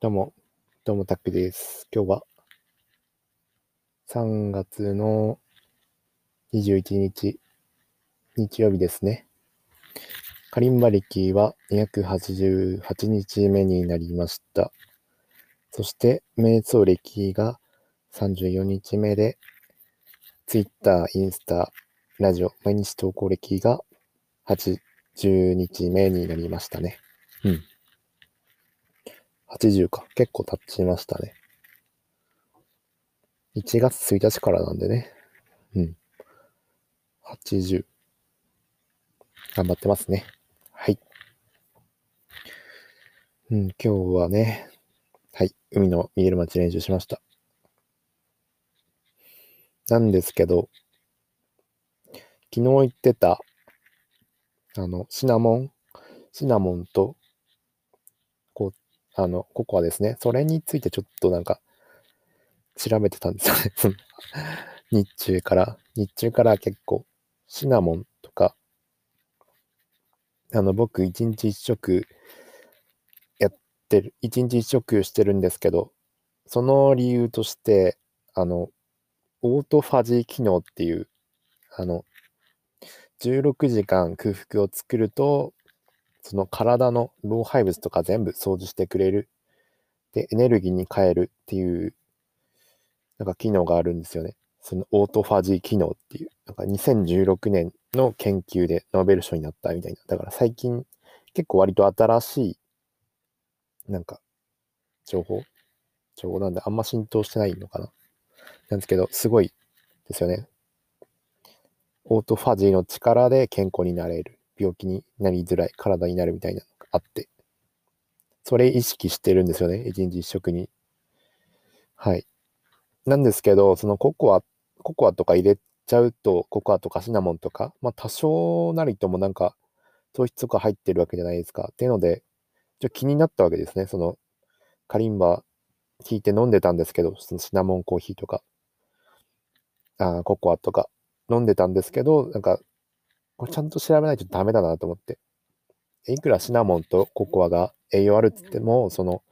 どうも、どうもたくです。今日は3月の21日、日曜日ですね。カリンバ歴は288日目になりました。そして、瞑想歴が34日目で、Twitter、インスタ、ラジオ、毎日投稿歴が80日目になりましたね。うん。80か。結構経ちましたね。1月1日からなんでね。うん。80。頑張ってますね。はい。うん、今日はね、はい、海の見える街練習しました。なんですけど、昨日言ってた、あの、シナモン、シナモンと、あの、ココアですね。それについてちょっとなんか、調べてたんですよね。日中から、日中から結構、シナモンとか、あの、僕、一日一食やってる、一日一食してるんですけど、その理由として、あの、オートファジー機能っていう、あの、16時間空腹を作ると、その体の老廃物とか全部掃除してくれる。で、エネルギーに変えるっていう、なんか機能があるんですよね。そのオートファジー機能っていう、なんか2016年の研究でノーベル賞になったみたいな。だから最近結構割と新しい、なんか、情報？情報なんであんま浸透してないのかな。なんですけど、すごいですよね。オートファジーの力で健康になれる。病気になりづらい体になるみたいなのがあって。それ意識してるんですよね。一日一食に。はい。なんですけど、そのココア、ココアとか入れちゃうと、ココアとかシナモンとか、まあ多少なりともなんか糖質とか入ってるわけじゃないですか。っていうので、ちょ気になったわけですね。そのカリンバ聞いて飲んでたんですけど、そのシナモンコーヒーとか、あココアとか飲んでたんですけど、なんか、これちゃんと調べないとダメだなと思って。いくらシナモンとココアが栄養あるって言っても、その、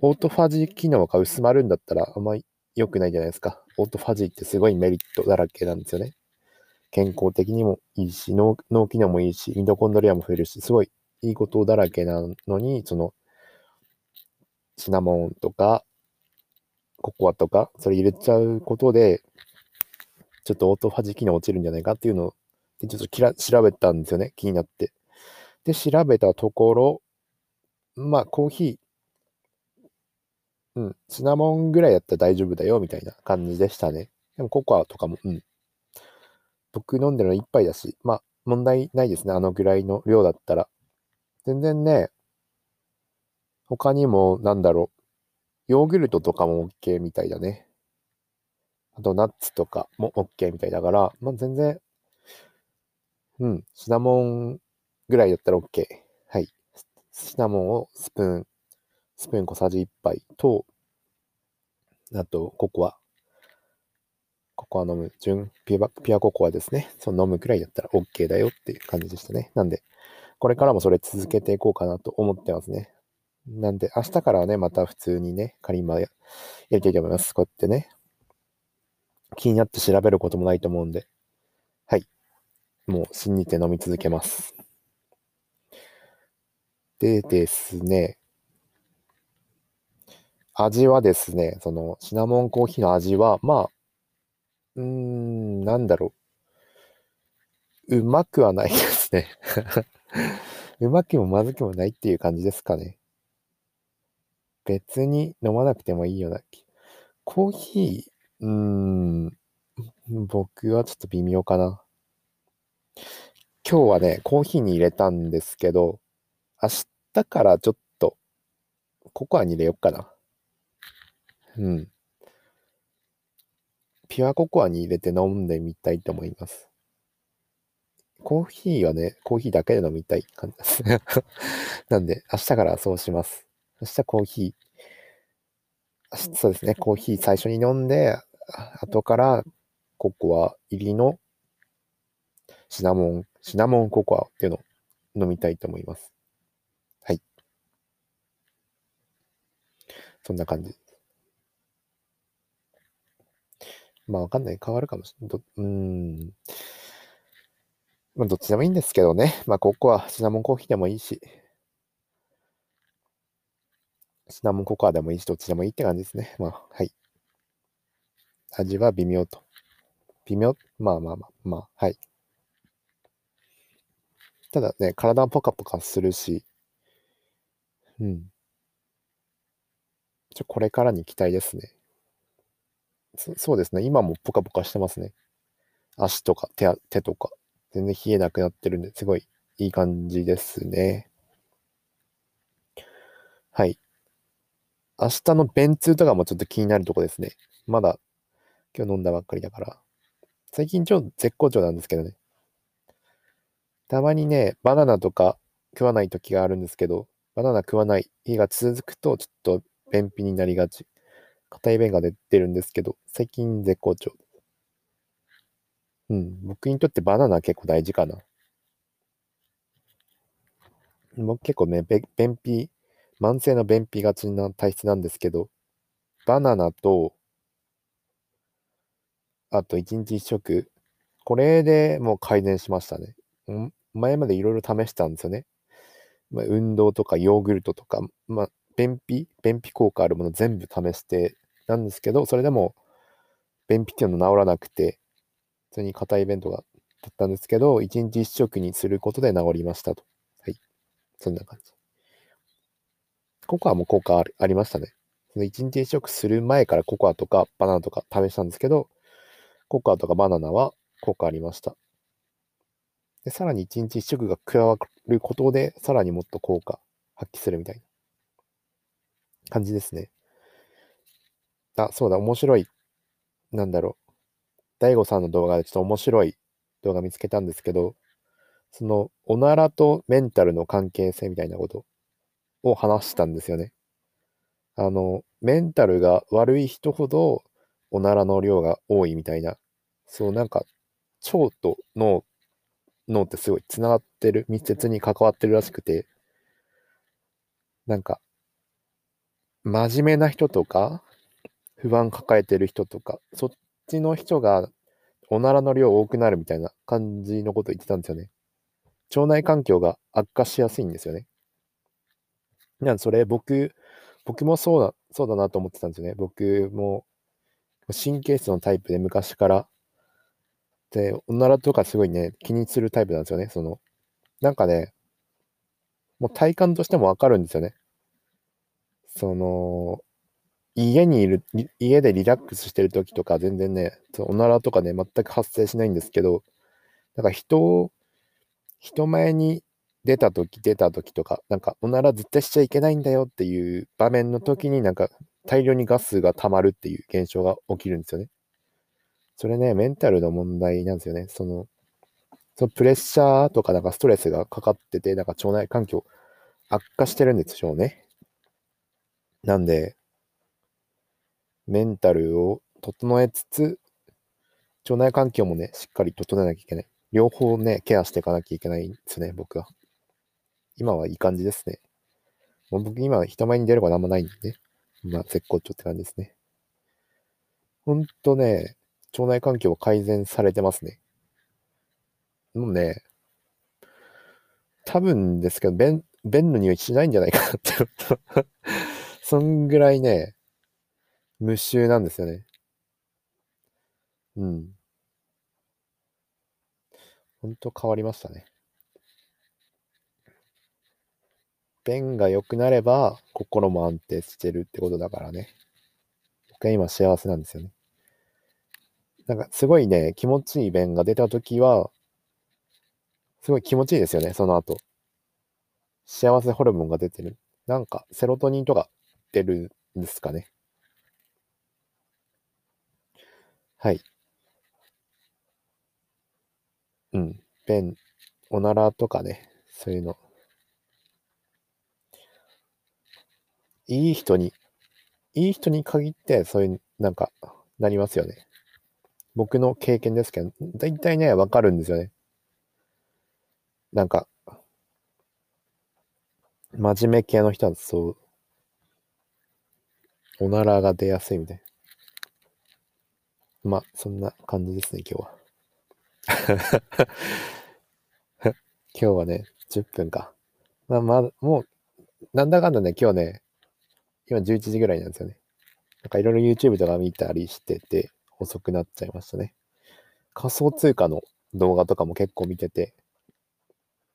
オートファジー機能が薄まるんだったらあんまり良くないじゃないですか。オートファジーってすごいメリットだらけなんですよね。健康的にもいいし、脳脳機能もいいし、ミトコンドリアも増えるし、すごいいいことだらけなのに、その、シナモンとか、ココアとか、それ入れちゃうことで、ちょっとオートファジー機能落ちるんじゃないかっていうのを、でちょっときら調べたんですよね、気になって。で、調べたところ、まあ、コーヒー、うん、シナモンぐらいだったら大丈夫だよ、みたいな感じでしたね。でも、ココアとかも、うん。僕飲んでるの一杯だし、まあ、問題ないですね、あのぐらいの量だったら。全然ね、他にも、なんだろう、ヨーグルトとかも OK みたいだね。あと、ナッツとかも OK みたいだから、まあ、全然、うん、シナモンぐらいだったら OK。はい。シナモンをスプーン、スプーン小さじ1杯と、あと、ココア。ココア飲む、純、ピュア、ピュアココアですね。その飲むくらいだったら OK だよっていう感じでしたね。なんで、これからもそれ続けていこうかなと思ってますね。なんで、明日からはね、また普通にね、カリンバややりたいと思います。こうやってね、気になって調べることもないと思うんで、はい。もう信じて飲み続けます。でですね、味はですね、そのシナモンコーヒーの味は、まあ、うーん、なんだろう。うまくはないですね。うまくもまずくもないっていう感じですかね。別に飲まなくてもいいような。コーヒー、うーん、僕はちょっと微妙かな。今日はね、コーヒーに入れたんですけど、明日からちょっと、ココアに入れよっかな。うん。ピュアココアに入れて飲んでみたいと思います。コーヒーはね、コーヒーだけで飲みたい感じです。なんで、明日からそうします。明日コーヒー、明日そうですね、コーヒー最初に飲んで、後からココア入りのシナモン、シナモンココアっていうのを飲みたいと思います。はい。そんな感じ。まあわかんない。変わるかもしれない。うん。まあどっちでもいいんですけどね。まあここはシナモンコーヒーでもいいし、シナモンココアでもいいし、どっちでもいいって感じですね。まあ、はい。味は微妙と。微妙？まあまあまあ、まあ、はい。ただね、体はポカポカするし、うん。ちょ、これからに期待ですね。そそうですね。今もポカポカしてますね。足とか手手とか、全然冷えなくなってるんで、すごいいい感じですね。はい。明日の便通とかもちょっと気になるとこですね。まだ今日飲んだばっかりだから。最近超絶好調なんですけどね。たまにね、バナナとか食わない時があるんですけど、バナナ食わない日が続くとちょっと便秘になりがち。硬い便が出てるんですけど、最近絶好調。うん、僕にとってバナナ結構大事かな。僕結構ね、便秘、慢性の便秘がちな体質なんですけど、バナナと、あと一日一食、これでもう改善しましたね。前までいろいろ試したんですよね。まあ、運動とかヨーグルトとか、まあ、便秘？便秘効果あるもの全部試してなんですけど、それでも便秘っていうの治らなくて、普通に硬い弁当がだったんですけど、一日一食にすることで治りましたと。はい。そんな感じ。ココアも効果ありましたね。その一日一食する前からココアとかバナナとか試したんですけど、ココアとかバナナは効果ありました。で、さらに一日一食が加わることで、さらにもっと効果発揮するみたいな感じですね。あ、そうだ、面白い。なんだろう。大悟さんの動画でちょっと面白い動画見つけたんですけど、その、おならとメンタルの関係性みたいなことを話したんですよね。あの、メンタルが悪い人ほど、おならの量が多いみたいな、そう、なんか、腸と脳脳ってすごい繋がってる、密接に関わってるらしくて、なんか、真面目な人とか、不安抱えてる人とか、そっちの人がおならの量多くなるみたいな感じのこと言ってたんですよね。腸内環境が悪化しやすいんですよね。なんそれ僕、僕もそうだ、そうだなと思ってたんですよね。僕も神経質のタイプで昔からで、おならとかすごいね、気にするタイプなんですよね。その、なんかね、もう体感としてもわかるんですよね。その、家にいる、家でリラックスしてる時とか全然ね、おならとかね、全く発生しないんですけど、なんか人を、人前に出た時、出た時とか、なんかおなら絶対しちゃいけないんだよっていう場面の時になんか大量にガスが溜まるっていう現象が起きるんですよね。それね、メンタルの問題なんですよね。その、そのプレッシャーとかなんかストレスがかかってて、なんか腸内環境悪化してるんでしょうね。なんで、メンタルを整えつつ、腸内環境もね、しっかり整えなきゃいけない。両方ね、ケアしていかなきゃいけないんですね、僕は。今はいい感じですね。もう僕今人前に出ることあんまないんでね、まあ絶好調って感じですね。ほんとね、腸内環境は改善されてますね。もうね、多分ですけど、便、便の匂いしないんじゃないかなって そんぐらいね、無臭なんですよね。うん。ほんと変わりましたね。便が良くなれば、心も安定してるってことだからね。僕は今幸せなんですよね。なんかすごいね、気持ちいい便が出たときは、すごい気持ちいいですよね、その後。幸せホルモンが出てる。なんか、セロトニンとか出るんですかね。はい。うん。便、おならとかね、そういうの。いい人に、いい人に限って、そういう、なんか、なりますよね。僕の経験ですけど、大体ね、わかるんですよね。なんか、真面目系の人はそう、おならが出やすいみたいな。まあ、そんな感じですね、今日は。今日はね、10分か。まあ、まあ、もう、なんだかんだね、今日ね、今11時ぐらいなんですよね。なんかいろいろ YouTube とか見たりしてて、遅くなっちゃいましたね。仮想通貨の動画とかも結構見てて、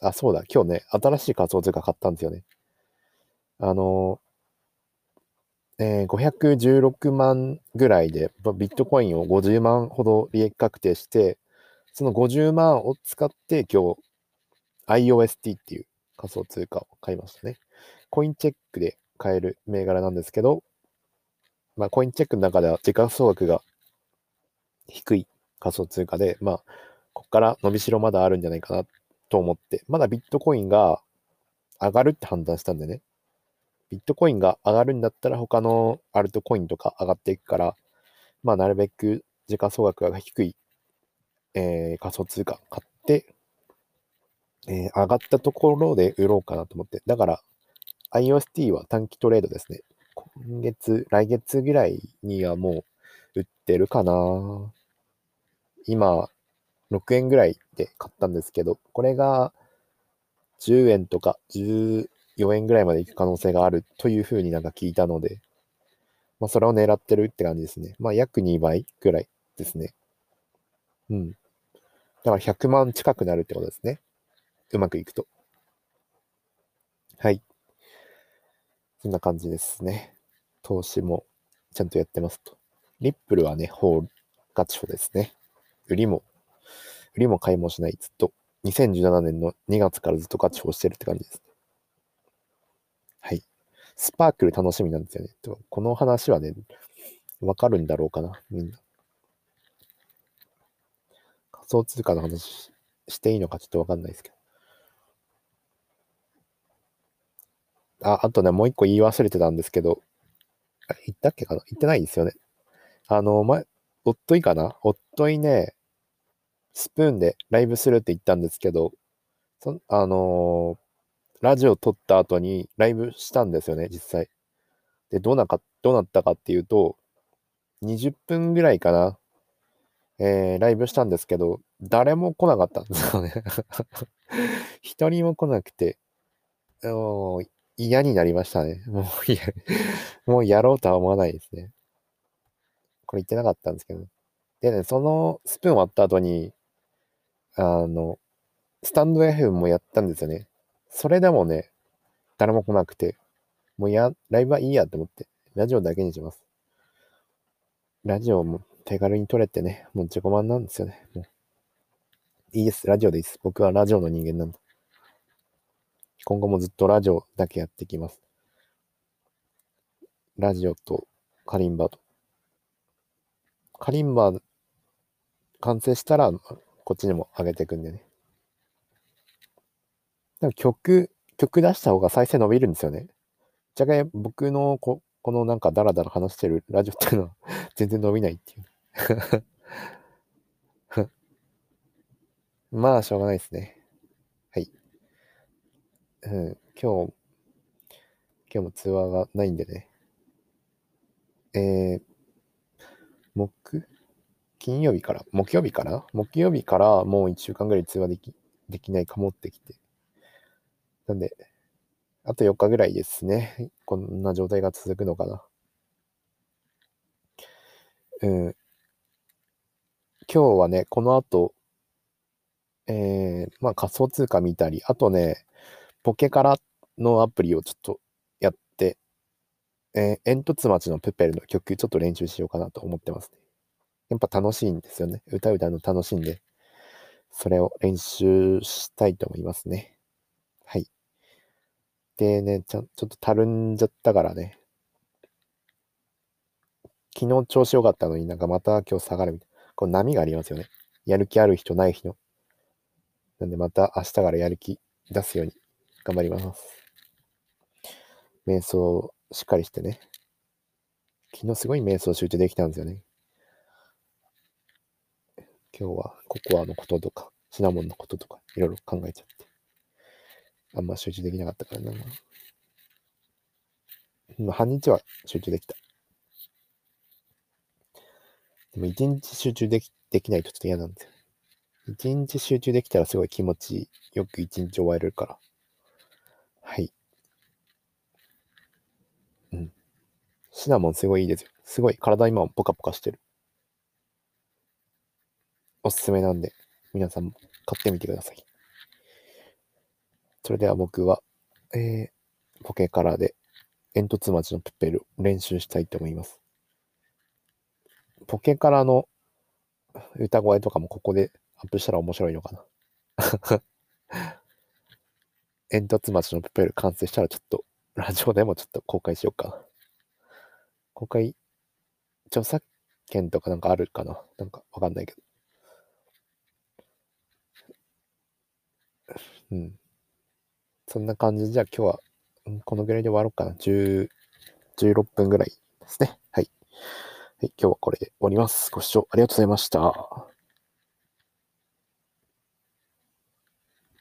あ、そうだ、今日ね、新しい仮想通貨買ったんですよね。あの、えー、516万ぐらいで、ビットコインを50万ほど利益確定して、その50万を使って今日、IOST っていう仮想通貨を買いましたね。コインチェックで買える銘柄なんですけど、まあ、コインチェックの中では時価総額が低い仮想通貨で、まあ、ここから伸びしろまだあるんじゃないかなと思って、まだビットコインが上がるって判断したんでね、ビットコインが上がるんだったら他のアルトコインとか上がっていくから、まあ、なるべく時価総額が低い、えー、仮想通貨買って、えー、上がったところで売ろうかなと思って。だから、IOST は短期トレードですね。今月、来月ぐらいにはもう売ってるかな。今、6円ぐらいで買ったんですけど、これが10円とか14円ぐらいまで行く可能性があるというふうになんか聞いたので、まあそれを狙ってるって感じですね。まあ約2倍ぐらいですね。うん。だから100万近くなるってことですね。うまくいくと。はい。そんな感じですね。投資もちゃんとやってますと。リップルはね、ホール、ガチフォですね。売りも、売りも買いもしない。ずっと、2017年の2月からずっとガチフォしてるって感じです。はい。スパークル楽しみなんですよね。この話はね、わかるんだろうかな、みんな。仮想通貨の話していいのかちょっとわかんないですけど。あ、あとね、もう一個言い忘れてたんですけど、言ったっけかな？言ってないですよね。あの、前、おっといかな？おっといね、スプーンでライブするって言ったんですけど、そあのー、ラジオ撮った後にライブしたんですよね、実際。で、どうなか、どうなったかっていうと、20分ぐらいかな、えー、ライブしたんですけど、誰も来なかったんですよね。一人も来なくて、嫌になりましたね。もう、いや、もうやろうとは思わないですね。これ言ってなかったんですけど。でね、そのスプーン終わった後に、あの、スタンド FM もやったんですよね。それでもね、誰も来なくて、もうや、ライブはいいやと思って、ラジオだけにします。ラジオも手軽に撮れてね、もう自己満なんですよね。もういいです。ラジオでいいです。僕はラジオの人間なんで。今後もずっとラジオだけやっていきます。ラジオとカリンバと。カリンバ完成したら、こっちにも上げていくんでね。でも曲、曲出した方が再生伸びるんですよね。じゃが僕のここのなんかダラダラ話してるラジオっていうのは 全然伸びないっていう まあ、しょうがないですね。はいうん、今日、今日も通話がないんでね。えー、木、金曜日から、木曜日から、木曜日からもう1週間ぐらい通話でき、できないかもってきて。なんで、あと4日ぐらいですね。こんな状態が続くのかな。うん。今日はね、この後、えー、まあ仮想通貨見たり、あとね、ポケカラのアプリをちょっとやって、えー、煙突町のプペルの曲ちょっと練習しようかなと思ってますね。やっぱ楽しいんですよね。歌歌うの楽しいんで、それを練習したいと思いますね。はい。でね、ちゃん、ちょっとたるんじゃったからね。昨日調子良かったのになんかまた今日下がるみたいな。こう波がありますよね。やる気ある人ない人。なんでまた明日からやる気出すように頑張ります。瞑想しっかりしてね。昨日すごい瞑想集中できたんですよね。今日はココアのこととか、シナモンのこととか、いろいろ考えちゃって。あんま集中できなかったからな。半日は集中できた。でも一日集中できできないとちょっと嫌なんですよ。一日集中できたらすごい気持ちよく一日終われるから。はい。うん。シナモンすごいいいですよ。すごい体今もポカポカしてる。おすすめなんで、皆さんも買ってみてください。それでは僕は、えー、ポケカラーで煙突町のプペル練習したいと思います。ポケカラの歌声とかもここでアップしたら面白いのかな。煙突町のプペル完成したらちょっと、ラジオでもちょっと公開しようかな。公開、著作権とかなんかあるかななんかわかんないけど。うん。そんな感じで、じゃあ今日は、このぐらいで終わろうかな。10、16分ぐらいですね。はい。はい、今日はこれで終わります。ご視聴ありがとうございました。